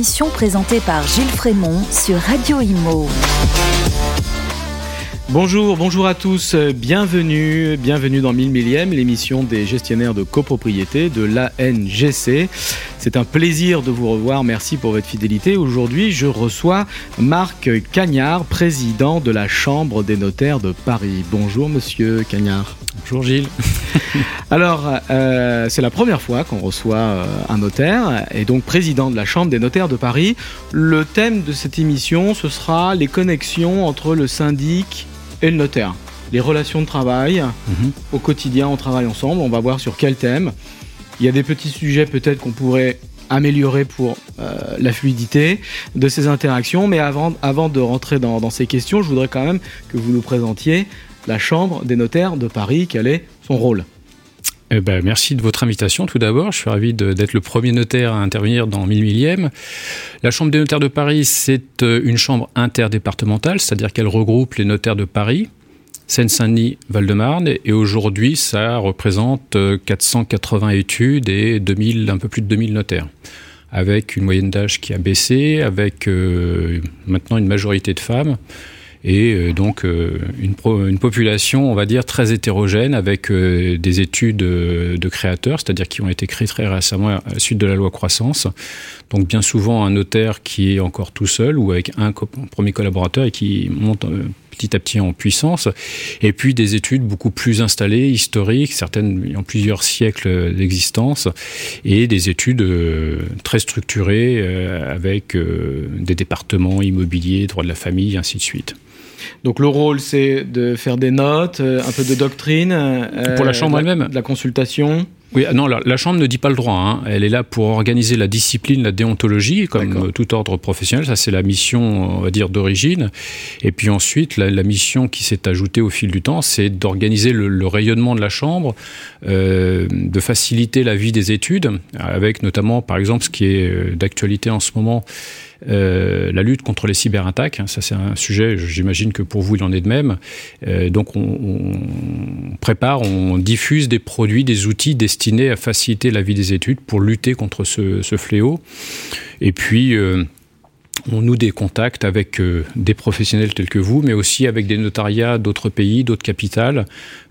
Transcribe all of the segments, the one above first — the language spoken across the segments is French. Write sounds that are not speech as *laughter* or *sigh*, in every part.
émission présentée par Gilles Frémont sur Radio Imo. Bonjour, bonjour à tous, bienvenue, bienvenue dans 1000 millième, l'émission des gestionnaires de copropriété de l'ANGC. C'est un plaisir de vous revoir, merci pour votre fidélité. Aujourd'hui, je reçois Marc Cagnard, président de la Chambre des notaires de Paris. Bonjour monsieur Cagnard. Bonjour Gilles. *laughs* Alors, euh, c'est la première fois qu'on reçoit euh, un notaire et donc président de la Chambre des notaires de Paris. Le thème de cette émission, ce sera les connexions entre le syndic et le notaire. Les relations de travail. Mhm. Au quotidien, on travaille ensemble. On va voir sur quel thème. Il y a des petits sujets peut-être qu'on pourrait améliorer pour euh, la fluidité de ces interactions. Mais avant, avant de rentrer dans, dans ces questions, je voudrais quand même que vous nous présentiez la Chambre des notaires de Paris. Quel est son rôle? Eh ben, merci de votre invitation tout d'abord. Je suis ravi d'être le premier notaire à intervenir dans 1000 millième. La Chambre des notaires de Paris, c'est euh, une chambre interdépartementale, c'est-à-dire qu'elle regroupe les notaires de Paris, Seine-Saint-Denis, Val-de-Marne. Et aujourd'hui, ça représente euh, 480 études et 2000, un peu plus de 2000 notaires. Avec une moyenne d'âge qui a baissé, avec euh, maintenant une majorité de femmes. Et euh, donc euh, une, une population, on va dire, très hétérogène avec euh, des études de créateurs, c'est-à-dire qui ont été créées très récemment à la suite de la loi croissance. Donc bien souvent un notaire qui est encore tout seul ou avec un premier collaborateur et qui monte petit à petit en puissance. Et puis des études beaucoup plus installées, historiques, certaines ayant plusieurs siècles d'existence, et des études très structurées avec des départements immobiliers, droit de la famille, ainsi de suite. Donc le rôle, c'est de faire des notes, euh, un peu de doctrine. euh, Pour la chambre elle-même De la consultation. Oui, ah non, la, la Chambre ne dit pas le droit. hein. Elle est là pour organiser la discipline, la déontologie, comme tout ordre professionnel. Ça, c'est la mission, on va dire, d'origine. Et puis ensuite, la, la mission qui s'est ajoutée au fil du temps, c'est d'organiser le, le rayonnement de la Chambre, euh, de faciliter la vie des études, avec notamment, par exemple, ce qui est d'actualité en ce moment, euh, la lutte contre les cyberattaques. hein. Ça, c'est un sujet, j'imagine que pour vous, il en est de même. Euh, donc, on, prépare, on diffuse des produits, des outils destinés à faciliter la vie des études pour lutter contre ce, ce fléau. Et puis, euh, on noue des contacts avec euh, des professionnels tels que vous, mais aussi avec des notariats d'autres pays, d'autres capitales,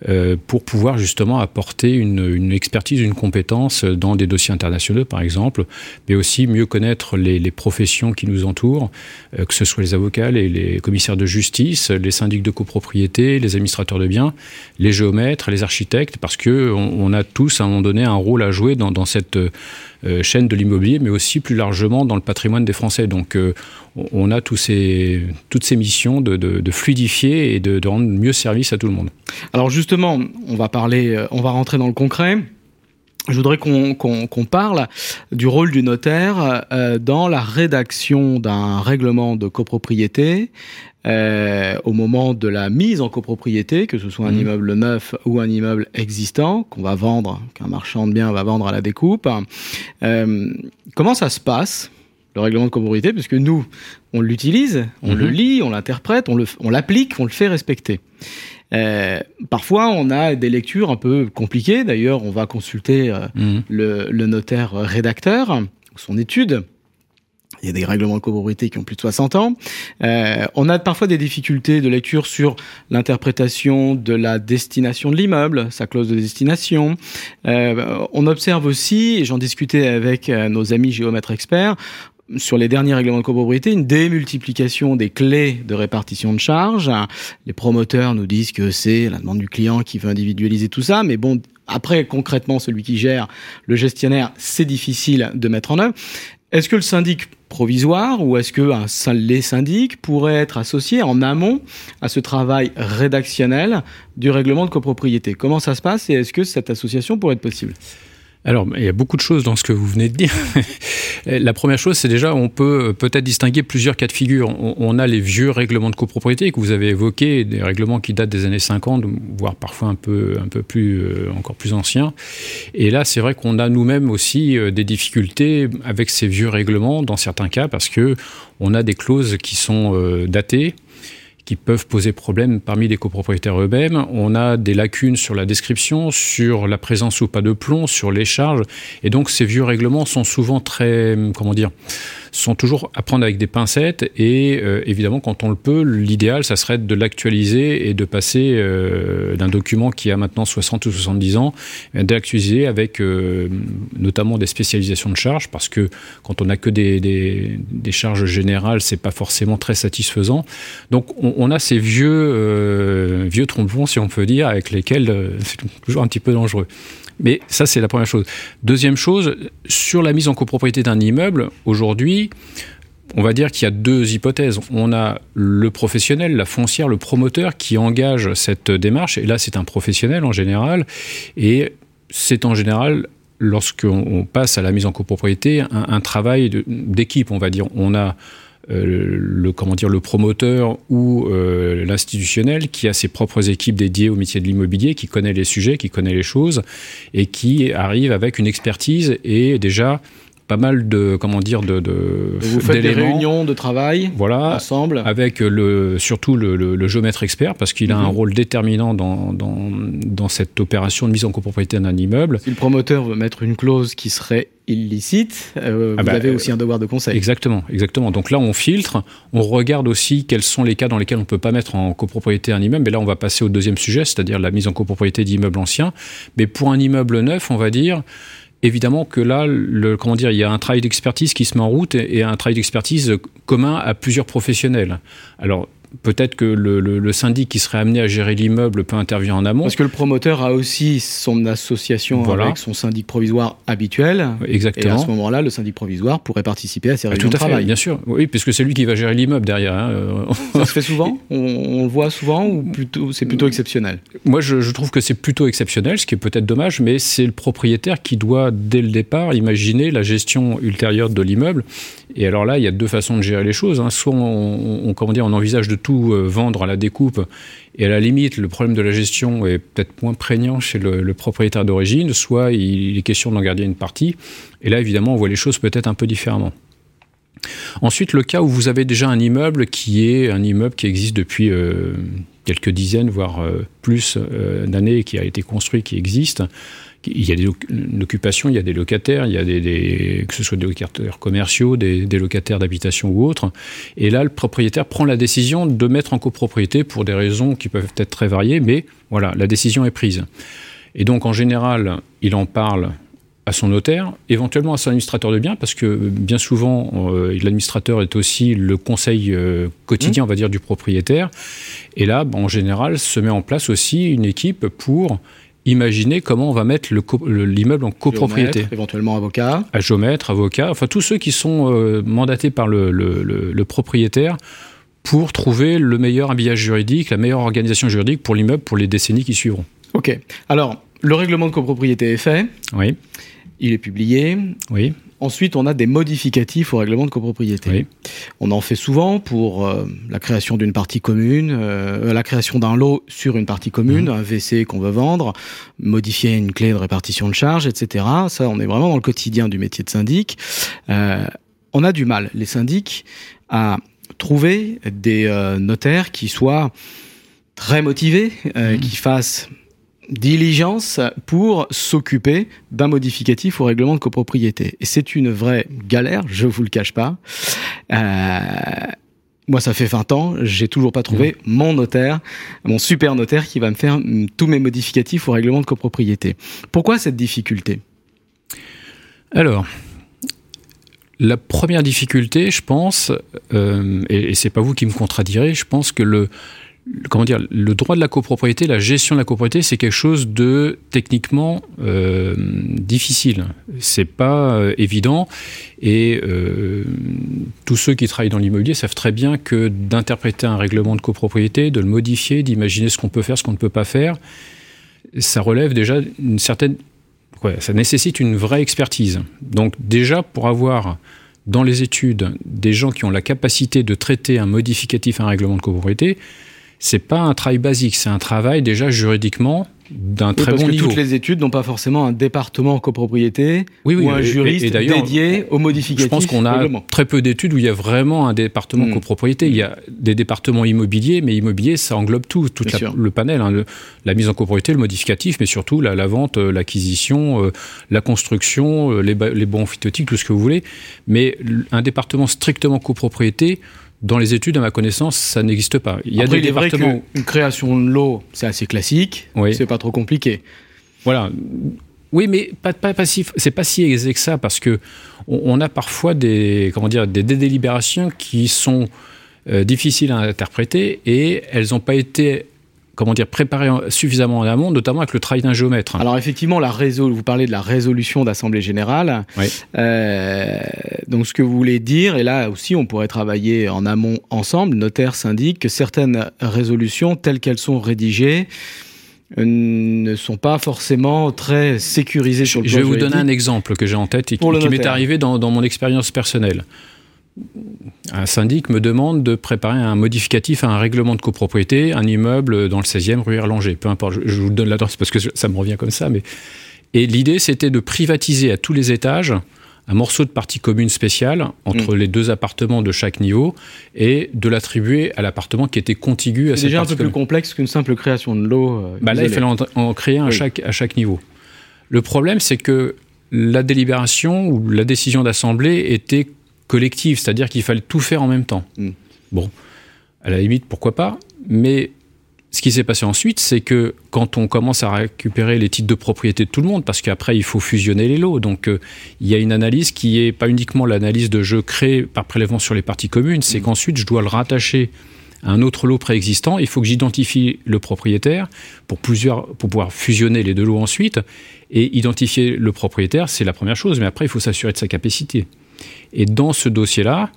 euh, pour pouvoir justement apporter une, une expertise, une compétence dans des dossiers internationaux, par exemple, mais aussi mieux connaître les, les professions qui nous entourent, euh, que ce soit les avocats, les, les commissaires de justice, les syndics de copropriété, les administrateurs de biens, les géomètres, les architectes, parce que on, on a tous à un moment donné un rôle à jouer dans, dans cette euh, chaîne de l'immobilier, mais aussi plus largement dans le patrimoine des Français. Donc on- a tous ces, toutes ces missions de, de- de fluidifier et de, de rendre mieux service à tout le monde. Alors justement, on va parler, euh, on va rentrer dans le concret. Je voudrais qu'on parle du rôle du notaire euh, dans la rédaction d'un règlement de copropriété euh, au moment de la mise en copropriété, que ce soit un Mhm. immeuble neuf ou un immeuble existant qu'on va vendre, qu'un marchand de biens va vendre à la découpe. Euh, comment ça se passe? Le règlement de copropriété, puisque nous, on l'utilise, on Mhm. le lit, on l'interprète, on l'applique, on le fait respecter. Euh, parfois, on a des lectures un peu compliquées. D'ailleurs, on va consulter euh, le, le notaire rédacteur, son étude. Il y a des règlements de copropriété qui ont plus de 60 ans. Euh, on a parfois des difficultés de lecture sur l'interprétation de la destination de l'immeuble, sa clause de destination. Euh, on observe aussi, et j'en discutais avec nos amis géomètres experts, sur les derniers règlements de copropriété, une démultiplication des clés de répartition de charges. Les promoteurs nous disent que c'est la demande du client qui veut individualiser tout ça, mais bon, après, concrètement, celui qui gère, le gestionnaire, c'est difficile de mettre en œuvre. Est-ce que le syndic provisoire ou est-ce que un, les syndics pourraient être associés en amont à ce travail rédactionnel du règlement de copropriété? Comment ça se passe et est-ce que cette association pourrait être possible? Alors, il y a beaucoup de choses dans ce que vous venez de dire. *laughs* La première chose, c'est déjà, on peut peut-être distinguer plusieurs cas de figure. On, a les vieux règlements de copropriété que vous avez évoqués, des règlements qui datent des années 50, voire parfois un peu, un peu plus, euh, encore plus anciens. Et là, c'est vrai qu'on a nous-mêmes aussi euh, des difficultés avec ces vieux règlements dans certains cas parce que on a des clauses qui sont euh, datées qui peuvent poser problème parmi les copropriétaires eux-mêmes. On a des lacunes sur la description, sur la présence ou pas de plomb, sur les charges. Et donc, ces vieux règlements sont souvent très, comment dire, sont toujours à prendre avec des pincettes et euh, évidemment quand on le peut, l'idéal ça serait de l'actualiser et de passer euh, d'un document qui a maintenant 60 ou 70 ans, d'actualiser avec notamment des spécialisations de charges parce que quand on n'a que des, des, des, charges générales, c'est pas forcément très satisfaisant. Donc on, on a ces vieux vieux trompons si on peut dire avec lesquels c'est toujours un petit peu dangereux. Mais ça, c'est la première chose. Deuxième chose, sur la mise en copropriété d'un immeuble, aujourd'hui, on va dire qu'il y a deux hypothèses. On a le professionnel, la foncière, le promoteur qui engage cette démarche, et là c'est un professionnel en général, et c'est en général, lorsqu'on passe à la mise en copropriété, un, travail d'équipe, on va dire. On a euh, le, comment dire, le promoteur ou euh, l'institutionnel qui a ses propres équipes dédiées au métier de l'immobilier, qui connaît les sujets, qui connaît les choses et qui arrive avec une expertise et déjà pas mal de comment dire de, de vous faites des réunions de travail voilà. ensemble. Avec le surtout le, le, géomètre expert parce qu'il a un mhm. rôle déterminant dans, dans, dans, cette opération de mise en copropriété d'un immeuble. Si le promoteur veut mettre une clause qui serait illicite euh, ah vous bah, avez aussi un devoir de conseil. exactement exactement. Donc là on filtre on regarde aussi quels sont les cas dans lesquels on peut pas mettre en copropriété un immeuble. Mais là on va passer au deuxième sujet c'est-à-dire la mise en copropriété d'immeubles anciens. Mais pour un immeuble neuf on va dire évidemment que là, le, comment dire, il y a un travail d'expertise qui se met en route et, un travail d'expertise commun à plusieurs professionnels. Alors, peut-être que le, syndic qui serait amené à gérer l'immeuble peut intervenir en amont. Parce que le promoteur a aussi son association avec son syndic provisoire habituel. Exactement. Et à ce moment-là, le syndic provisoire pourrait participer à ces réunions Tout à de travail. bien sûr. Oui, puisque c'est lui qui va gérer l'immeuble derrière. Hein. Ça se fait souvent? On, le voit souvent ou plutôt c'est plutôt exceptionnel? Moi, je, je trouve que c'est plutôt exceptionnel, ce qui est peut-être dommage, mais c'est le propriétaire qui doit, dès le départ, imaginer la gestion ultérieure de l'immeuble. Et alors là, il y a deux façons de gérer les choses. Hein. Soit on, on, comment dire, on envisage de tout euh, vendre à la découpe. Et à la limite, le problème de la gestion est peut-être moins prégnant chez le, propriétaire d'origine, soit il est question d'en garder une partie. Et là, évidemment, on voit les choses peut-être un peu différemment. Ensuite, le cas où vous avez déjà un immeuble qui est un immeuble qui existe depuis euh, quelques dizaines, voire euh, plus d'années, qui a été construit, qui existe, il y a des occupations, il y a des locataires, il y a des, que ce soit des locataires commerciaux, des, locataires d'habitation ou autres. Et là, le propriétaire prend la décision de mettre en copropriété pour des raisons qui peuvent être très variées, mais voilà, la décision est prise. Et donc, en général, il en parle à son notaire, éventuellement à son administrateur de biens, parce que bien souvent, euh, l'administrateur est aussi le conseil euh, quotidien, mmh. on va dire, du propriétaire. Et là, en général, se met en place aussi une équipe pour imaginer comment on va mettre l'immeuble en copropriété. éventuellement avocat. À géomètre, avocat, enfin tous ceux qui sont euh, mandatés par le, propriétaire pour trouver le meilleur habillage juridique, la meilleure organisation juridique pour l'immeuble pour les décennies qui suivront. Ok. Alors, le règlement de copropriété est fait. Oui. Il est publié. Oui. Ensuite, on a des modificatifs au règlement de copropriété. On en fait souvent pour euh, la création d'une partie commune, euh, la création d'un lot sur une partie commune, mmh. un WC qu'on veut vendre, modifier une clé de répartition de charges, etc. Ça, on est vraiment dans le quotidien du métier de syndic. Euh, on a du mal, les syndics, à trouver des notaires qui soient très motivés, mmh. qui fassent diligence pour s'occuper d'un modificatif au règlement de copropriété. Et c'est une vraie galère, je vous le cache pas. Euh, moi, ça fait 20 ans, j'ai toujours pas trouvé mmh. mon notaire, mon super notaire qui va me faire tous mes modificatifs au règlement de copropriété. Pourquoi cette difficulté? Alors, la première difficulté, je pense, euh, et, et c'est pas vous qui me contradirez, je pense que le, comment dire, le droit de la copropriété, la gestion de la copropriété, c'est quelque chose de techniquement euh, difficile. C'est pas euh, évident et euh, tous ceux qui travaillent dans l'immobilier savent très bien que d'interpréter un règlement de copropriété, de le modifier, d'imaginer ce qu'on peut faire, ce qu'on ne peut pas faire, ça relève déjà une certaine, ça nécessite une vraie expertise. Donc déjà pour avoir dans les études des gens qui ont la capacité de traiter un modificatif un règlement de copropriété, c'est pas un travail basique, c'est un travail déjà juridiquement d'un très parce bon que niveau. Toutes les études n'ont pas forcément un département copropriété oui, oui, ou un juriste et, dédié aux modificatifs. Je pense qu'on a très peu d'études où il y a vraiment un département mmh. copropriété. Il y a des départements immobiliers, mais immobilier, ça englobe tout, tout la, le panel, hein, le, la mise en copropriété, le modificatif, mais surtout la, la vente, euh, l'acquisition, euh, la construction, euh, les, les bons phytotiques, tout ce que vous voulez. Mais un département strictement copropriété, dans les études, à ma connaissance, ça n'existe pas. Il y a Après, des il départements. Vrai une création de l'eau, c'est assez classique. Oui. C'est pas trop compliqué. Voilà. Oui, mais pas, pas, pas si, c'est pas si aisé que ça parce que on, on, a parfois des, comment dire, des, des délibérations qui sont euh, difficiles à interpréter et elles n'ont pas été comment dire, préparer suffisamment en amont, notamment avec le travail d'un géomètre. Alors effectivement, la résol... vous parlez de la résolution d'assemblée générale. Oui. Euh, donc ce que vous voulez dire, et là aussi on pourrait travailler en amont ensemble, notaire syndic, que certaines résolutions telles qu'elles sont rédigées, euh, ne sont pas forcément très sécurisées sur le Je vais vous donner un exemple que j'ai en tête et qui, qui m'est arrivé dans, dans mon expérience personnelle un syndic me demande de préparer un modificatif à un règlement de copropriété, un immeuble dans le 16e rue Erlanger. Peu importe, je, vous donne l'adresse parce que ça me revient comme ça. Mais... Et l'idée, c'était de privatiser à tous les étages un morceau de partie commune spéciale entre mmh. les deux appartements de chaque niveau et de l'attribuer à l'appartement qui était contigu à cette C'est déjà un peu plus complexe qu'une simple création de lot. Euh, bah là, il fallait en, en créer un oui. à, chaque, à chaque niveau. Le problème, c'est que la délibération ou la décision d'assemblée était collective, c'est-à-dire qu'il fallait tout faire en même temps. Mm. Bon, à la limite, pourquoi pas, mais ce qui s'est passé ensuite, c'est que quand on commence à récupérer les titres de propriété de tout le monde, parce qu'après il faut fusionner les lots, donc euh, il y a une analyse qui est pas uniquement l'analyse de jeu créé par prélèvement sur les parties communes, c'est mmh. qu'ensuite je dois le rattacher à un autre lot préexistant. Il faut que j'identifie le propriétaire pour plusieurs, pour pouvoir fusionner les deux lots ensuite. Et identifier le propriétaire, c'est la première chose, mais après il faut s'assurer de sa capacité. Et dans ce dossier-là,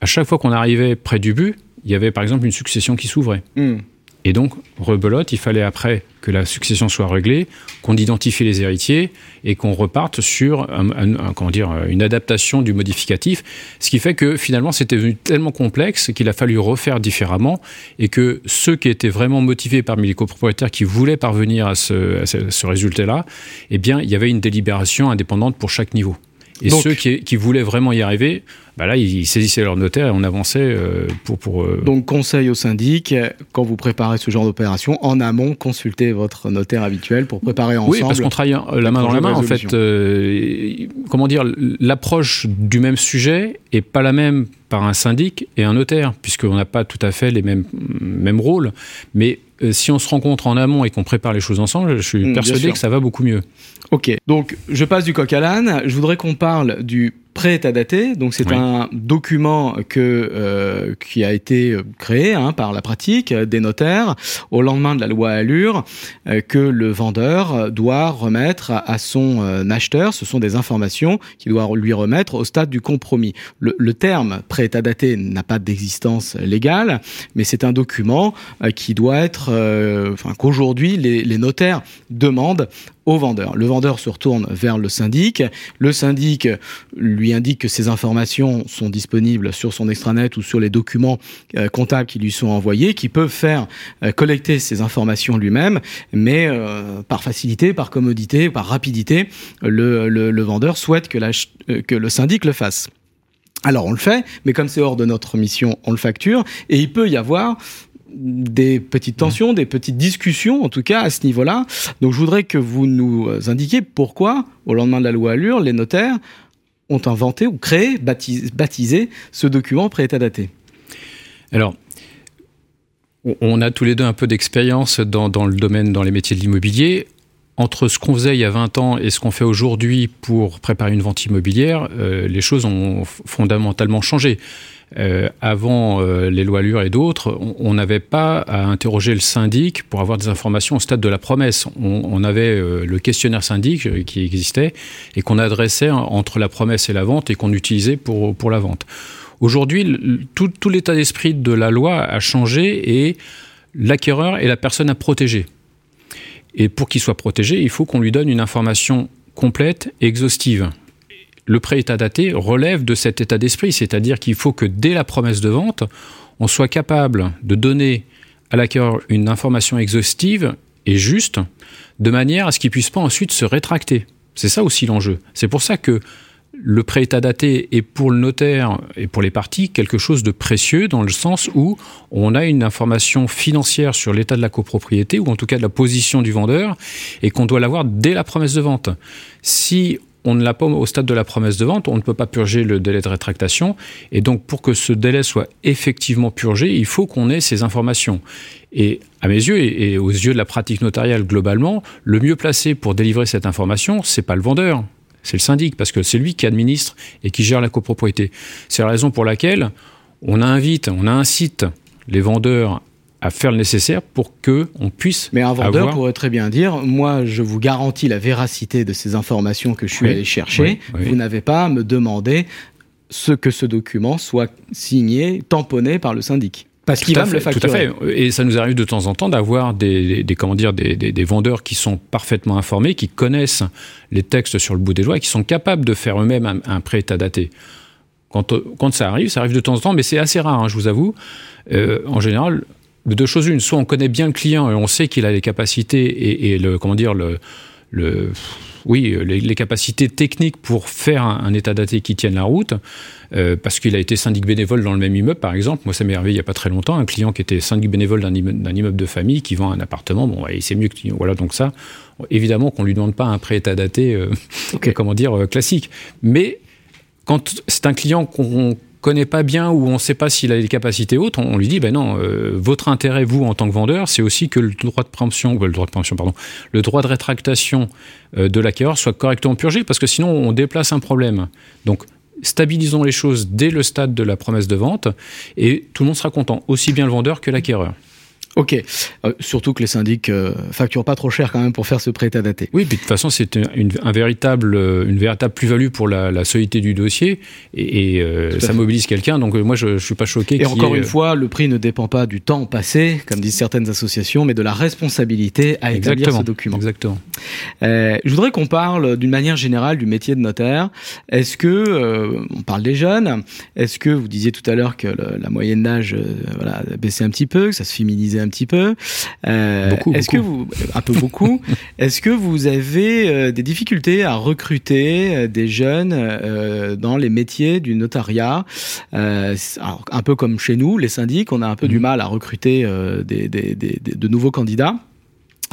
à chaque fois qu'on arrivait près du but, il y avait par exemple une succession qui s'ouvrait. Mm. Et donc, rebelote, il fallait après que la succession soit réglée, qu'on identifie les héritiers et qu'on reparte sur un, un, un, comment dire, une adaptation du modificatif. Ce qui fait que finalement, c'était devenu tellement complexe qu'il a fallu refaire différemment et que ceux qui étaient vraiment motivés parmi les copropriétaires qui voulaient parvenir à ce, à ce, ce résultat-là, eh bien, il y avait une délibération indépendante pour chaque niveau. Et Donc, ceux qui, qui, voulaient vraiment y arriver, bah là, ils saisissaient leur notaire et on avançait euh, pour. pour euh... Donc, conseil au syndic, quand vous préparez ce genre d'opération, en amont, consultez votre notaire habituel pour préparer ensemble. Oui, parce qu'on travaille la main dans la main, en fait. Euh, comment dire, l'approche du même sujet est pas la même par un syndic et un notaire, puisqu'on n'a pas tout à fait les mêmes, mêmes rôles. Mais euh, si on se rencontre en amont et qu'on prépare les choses ensemble, je suis mmh, persuadé que ça va beaucoup mieux. Ok, donc je passe du coq à l'âne. Je voudrais qu'on parle du prêt à dater. Donc c'est oui. un document que, euh, qui a été créé hein, par la pratique des notaires au lendemain de la loi Allure euh, que le vendeur doit remettre à son euh, acheteur. Ce sont des informations qu'il doit lui remettre au stade du compromis. Le, le terme prêt à dater n'a pas d'existence légale, mais c'est un document euh, qui doit être, euh, enfin qu'aujourd'hui les, les notaires demandent au vendeur. Le vendeur se retourne vers le syndic. Le syndic lui indique que ces informations sont disponibles sur son extranet ou sur les documents euh, comptables qui lui sont envoyés, qui peuvent faire euh, collecter ces informations lui-même, mais euh, par facilité, par commodité, par rapidité, le, vendeur souhaite que le syndic le fasse. Alors on le fait, mais comme c'est hors de notre mission, on le facture, et il peut y avoir des petites tensions, des petites discussions, en tout cas à ce niveau-là. Donc je voudrais que vous nous indiquiez pourquoi, au lendemain de la loi Allure, les notaires ont inventé ou créé, baptisé, ce document pré-état daté. Alors, on a tous les deux un peu d'expérience dans, le domaine, dans les métiers de l'immobilier. Entre ce qu'on faisait il y a 20 ans et ce qu'on fait aujourd'hui pour préparer une vente immobilière, euh, les choses ont fondamentalement changé. Euh, avant euh, les lois Allure et d'autres, on n'avait pas à interroger le syndic pour avoir des informations au stade de la promesse. On, avait le questionnaire syndic qui existait et qu'on adressait entre la promesse et la vente et qu'on utilisait pour, pour la vente. Aujourd'hui, tout l'état d'esprit de la loi a changé et l'acquéreur est la personne à protéger. Et pour qu'il soit protégé, il faut qu'on lui donne une information complète et exhaustive le pré-état daté relève de cet état d'esprit, c'est-à-dire qu'il faut que dès la promesse de vente, on soit capable de donner à l'acquéreur une information exhaustive et juste, de manière à ce qu'ils puissent pas ensuite se rétracter. C'est ça aussi l'enjeu. C'est pour ça que le pré-état daté est pour le notaire et pour les parties quelque chose de précieux dans le sens où on a une information financière sur l'état de la copropriété ou en tout cas de la position du vendeur et qu'on doit l'avoir dès la promesse de vente. Si on ne l'a pas au stade de la promesse de vente, on ne peut pas purger le délai de rétractation. Et donc, pour que ce délai soit effectivement purgé, il faut qu'on ait ces informations. Et à mes yeux, et, aux yeux de la pratique notariale globalement, le mieux placé pour délivrer cette information, c'est pas le vendeur, c'est le syndic, parce que c'est lui qui administre et qui gère la copropriété. C'est la raison pour laquelle on invite, on incite les vendeurs à faire le nécessaire pour que on puisse. Mais un vendeur pourrait très bien dire moi, je vous garantis la véracité de ces informations que je suis allé chercher. Vous n'avez pas à me demander ce que ce document soit signé, tamponné par le syndic. Parce qu'il va me le facturer. Tout à fait. Et ça nous arrive de temps en temps d'avoir des, comment dire, des, des, vendeurs qui sont parfaitement informés, qui connaissent les textes sur le bout des doigts et qui sont capables de faire eux-mêmes un, un pré-état daté. Quand, quand, ça arrive, ça arrive de temps en temps, mais c'est assez rare, hein, je vous avoue. Euh, en général, de deux choses une, soit on connaît bien le client et on sait qu'il a les capacités et, le comment dire le, le oui les, capacités techniques pour faire un, état daté qui tienne la route euh, parce qu'il a été syndic bénévole dans le même immeuble par exemple. Moi ça m'est arrivé il y a pas très longtemps un client qui était syndic bénévole d'un immeuble, de famille qui vend un appartement. Bon ouais, c'est mieux que voilà donc ça. Évidemment qu'on lui demande pas un pré état daté euh, *laughs* comment dire euh, classique. Mais quand c'est un client qu'on connaît pas bien ou on ne sait pas s'il a des capacités hautes, on, lui dit ben non, euh, votre intérêt vous en tant que vendeur, c'est aussi que le droit de préemption, euh, le droit de préemption pardon, le droit de rétractation euh, de l'acquéreur soit correctement purgé parce que sinon on déplace un problème. Donc stabilisons les choses dès le stade de la promesse de vente et tout le monde sera content, aussi bien le vendeur que l'acquéreur. Ok, euh, surtout que les syndics euh, facturent pas trop cher quand même pour faire ce prêt à dater. Oui, puis de toute façon c'est une, un véritable, euh, une véritable plus-value pour la, la, solidité du dossier et, et euh, ça mobilise quelqu'un. Donc moi je, je suis pas choqué. Et encore une fois, le prix ne dépend pas du temps passé, comme disent certaines associations, mais de la responsabilité à établir ce document. Exactement. Je voudrais qu'on parle d'une manière générale du métier de notaire. Est-ce que on parle des jeunes Est-ce que vous disiez tout à l'heure que le, la moyenne d'âge voilà baissait un petit peu, que ça se féminisait un petit peu. Euh, Est-ce que vous, un peu beaucoup, *laughs* est-ce que vous avez euh, des difficultés à recruter euh, des jeunes dans les métiers du notariat alors, Un peu comme chez nous, les syndics, on a un peu du mhm. mal à recruter des, des, des, de nouveaux candidats.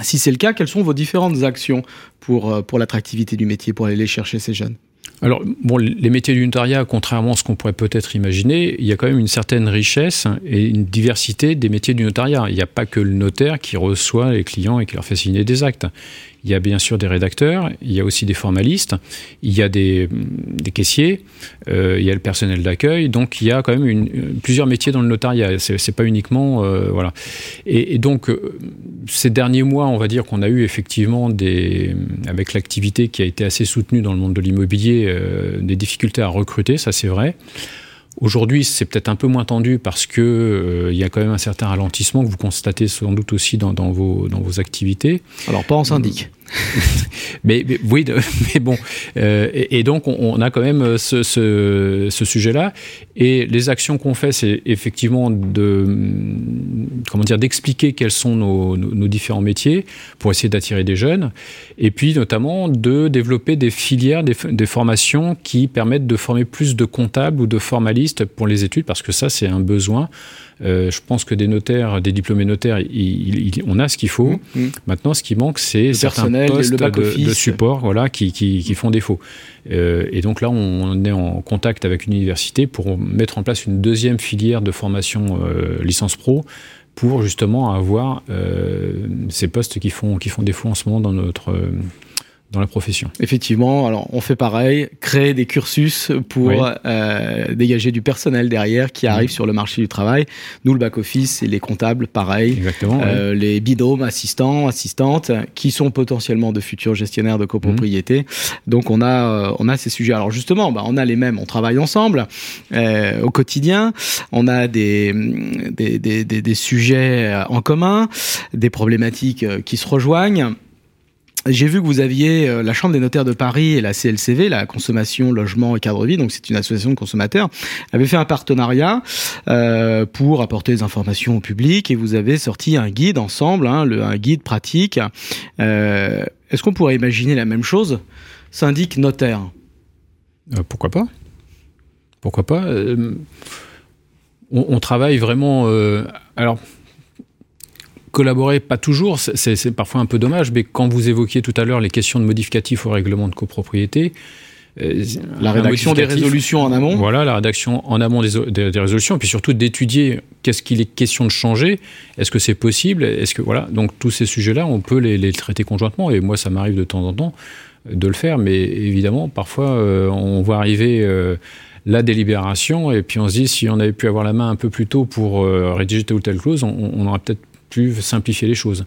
Si c'est le cas, quelles sont vos différentes actions pour, pour l'attractivité du métier, pour aller les chercher ces jeunes? Alors, bon, les métiers du notariat, contrairement à ce qu'on pourrait peut-être imaginer, il y a quand même une certaine richesse et une diversité des métiers du notariat. Il n'y a pas que le notaire qui reçoit les clients et qui leur fait signer des actes. Il y a bien sûr des rédacteurs, il y a aussi des formalistes, il y a des, des caissiers, euh, il y a le personnel d'accueil. Donc il y a quand même une, plusieurs métiers dans le notariat. C'est pas uniquement euh, voilà. Et, et donc euh, ces derniers mois, on va dire qu'on a eu effectivement des, avec l'activité qui a été assez soutenue dans le monde de l'immobilier, euh, des difficultés à recruter. Ça c'est vrai. Aujourd'hui, c'est peut-être un peu moins tendu parce que euh, il y a quand même un certain ralentissement que vous constatez sans doute aussi dans, dans vos, dans vos activités. Alors pas en syndic. *laughs* mais, mais, oui, *laughs* mais bon. Euh, et, et, donc, on, on, a quand même ce, ce, ce sujet-là. Et les actions qu'on fait, c'est effectivement de comment dire d'expliquer quels sont nos, nos, nos, différents métiers pour essayer d'attirer des jeunes. Et puis, notamment, de développer des filières, des, des formations qui permettent de former plus de comptables ou de formalistes pour les études, parce que ça, c'est un besoin. Euh, je pense que des notaires, des diplômés notaires, il, il, on a ce qu'il faut. Mmh, mmh. Maintenant, ce qui manque, c'est certains postes de, de, support voilà, qui, qui, qui font défaut. Euh, et donc là, on est en contact avec une université pour mettre en place une deuxième filière de formation euh, licence pro pour justement avoir euh, ces postes qui font, qui font défaut en ce moment dans notre dans la profession. Effectivement, alors on fait pareil, créer des cursus pour oui. euh, dégager du personnel derrière qui arrive oui. sur le marché du travail. Nous, le back-office et les comptables, pareil. Exactement. Euh, oui. Les binômes, assistants, assistantes, qui sont potentiellement de futurs gestionnaires de copropriété. Mmh. Donc on a, euh, on a ces sujets. Alors justement, bah, on a les mêmes, on travaille ensemble euh, au quotidien. On a des, des, des, des, des sujets en commun, des problématiques qui se rejoignent. J'ai vu que vous aviez euh, la Chambre des notaires de Paris et la CLCV, la consommation, logement et cadre de vie, donc c'est une association de consommateurs, avait fait un partenariat euh, pour apporter des informations au public et vous avez sorti un guide ensemble, hein, un guide pratique. Euh, Est-ce qu'on pourrait imaginer la même chose? Syndic notaire Pourquoi pas? Pourquoi pas? On, on, travaille vraiment. Alors collaborer, pas toujours, c'est parfois un peu dommage, mais quand vous évoquiez tout à l'heure les questions de modificatifs au règlement de copropriété, euh, la rédaction des résolutions en amont. Voilà, la rédaction en amont des, des, des résolutions, et puis surtout d'étudier qu'est-ce qu'il est question de changer, est-ce que c'est possible, est-ce que voilà, donc tous ces sujets-là, on peut les, les, traiter conjointement, et moi ça m'arrive de temps en temps de le faire, mais évidemment parfois euh, on voit arriver euh, la délibération, et puis on se dit si on avait pu avoir la main un peu plus tôt pour euh, rédiger telle ou telle clause, on, on aurait peut-être pu simplifier les choses.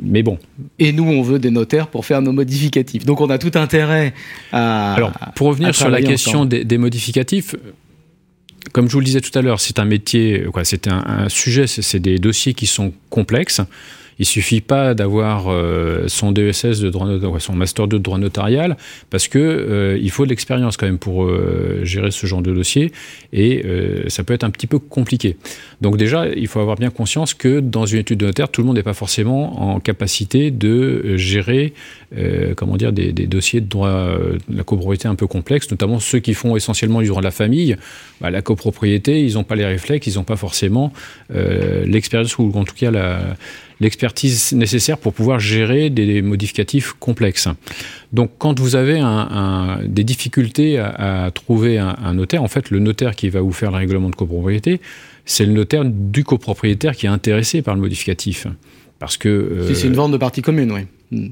Mais bon. Et nous, on veut des notaires pour faire nos modificatifs. Donc on a tout intérêt à. Alors, pour revenir sur la question des, des, modificatifs, comme je vous le disais tout à l'heure, c'est un métier, c'est un, un, sujet, c'est des dossiers qui sont complexes. Il suffit pas d'avoir euh, son DSS de droit notarial, son master 2 de droit notarial, parce que euh, il faut de l'expérience quand même pour euh, gérer ce genre de dossier, et euh, ça peut être un petit peu compliqué. Donc déjà, il faut avoir bien conscience que dans une étude de notaire, tout le monde n'est pas forcément en capacité de gérer, euh, comment dire, des, des, dossiers de droit de la copropriété un peu complexes, notamment ceux qui font essentiellement du droit de la famille. Bah, la copropriété, ils n'ont pas les réflexes, ils n'ont pas forcément euh, l'expérience ou en tout cas la l'expertise nécessaire pour pouvoir gérer des modificatifs complexes. Donc, quand vous avez un, un, des difficultés à, à trouver un, un, notaire, en fait, le notaire qui va vous faire le règlement de copropriété, c'est le notaire du copropriétaire qui est intéressé par le modificatif. Parce que. Euh, si c'est une vente de partie commune, oui.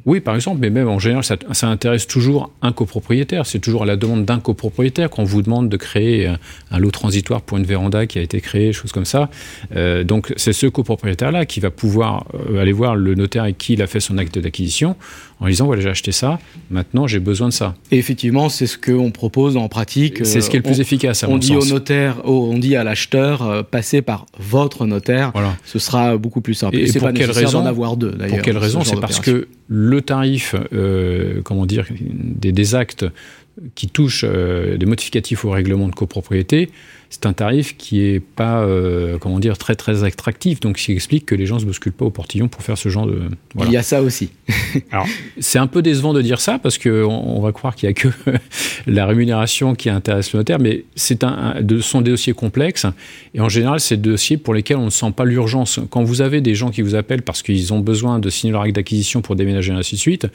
Oui, par exemple, mais même en général, ça, ça intéresse toujours un copropriétaire. C'est toujours à la demande d'un copropriétaire qu'on vous demande de créer un, un, lot transitoire pour une véranda qui a été créée, choses comme ça. Euh, donc, c'est ce copropriétaire-là qui va pouvoir euh, aller voir le notaire avec qui il a fait son acte d'acquisition en disant voilà, j'ai acheté ça, maintenant j'ai besoin de ça. Et effectivement, c'est ce qu'on propose en pratique. C'est ce qui est le plus on, efficace. À on mon dit sens. au notaire, on dit à l'acheteur, euh, passez par votre notaire. Voilà. Ce sera beaucoup plus simple. Et, et c'est pas quelle raison d'en avoir deux d'ailleurs. Pour quelle raison C'est parce que le tarif, euh, comment dire, des, des, actes qui touchent euh, des modificatifs au règlement de copropriété, c'est un tarif qui est pas, euh, comment dire, très très attractif. Donc, ce qui explique que les gens se bousculent pas au portillon pour faire ce genre de. Voilà. Il y a ça aussi. *laughs* Alors, c'est un peu décevant de dire ça parce que on, on va croire qu'il y a que *laughs* la rémunération qui intéresse le notaire, mais c'est un, un, de sont des dossiers complexes et en général, c'est des dossiers pour lesquels on ne sent pas l'urgence. Quand vous avez des gens qui vous appellent parce qu'ils ont besoin de signer leur acte d'acquisition pour déménager et ainsi de suite,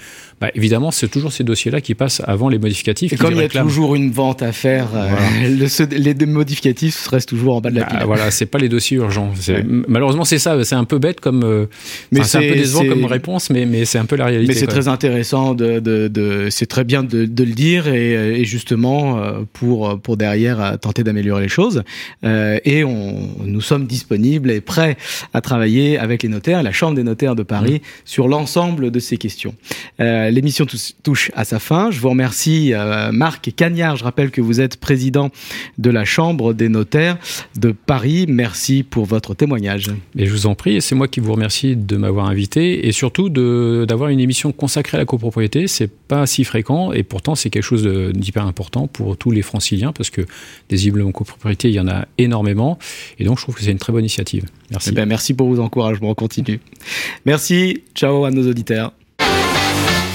bah, évidemment, c'est toujours ces dossiers-là qui passent avant les modificatifs. Et comme il y a toujours une vente à faire, voilà. euh, *laughs* le, les deux modificatifs reste toujours en bas de la pile. Ah, voilà, c'est pas les dossiers urgents. Ouais. Malheureusement, c'est ça. C'est un peu bête comme. Euh, mais c'est un peu décevant comme réponse, mais, mais c'est un peu la réalité. Mais c'est très intéressant de, de, de c'est très bien de, de, le dire et, et, justement euh, pour pour derrière tenter d'améliorer les choses. Euh, et on, nous sommes disponibles et prêts à travailler avec les notaires, la Chambre des notaires de Paris, mmh. sur l'ensemble de ces questions. Euh, L'émission touche à sa fin. Je vous remercie, Marc Cagnard. Je rappelle que vous êtes président de la Chambre des notaires de Paris. Merci pour votre témoignage. Et je vous en prie, c'est moi qui vous remercie de m'avoir invité et surtout d'avoir une émission consacrée à la copropriété. C'est pas si fréquent et pourtant c'est quelque chose d'hyper important pour tous les franciliens parce que des immeubles en copropriété, il y en a énormément et donc je trouve que c'est une très bonne initiative. Merci. Eh bien, merci pour vos encouragements. On continue. Merci. Ciao à nos auditeurs.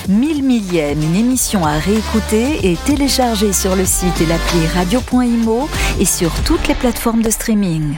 Mille millième, une émission à réécouter et télécharger sur le site et l'appli radio.imo et sur toutes les plateformes de streaming.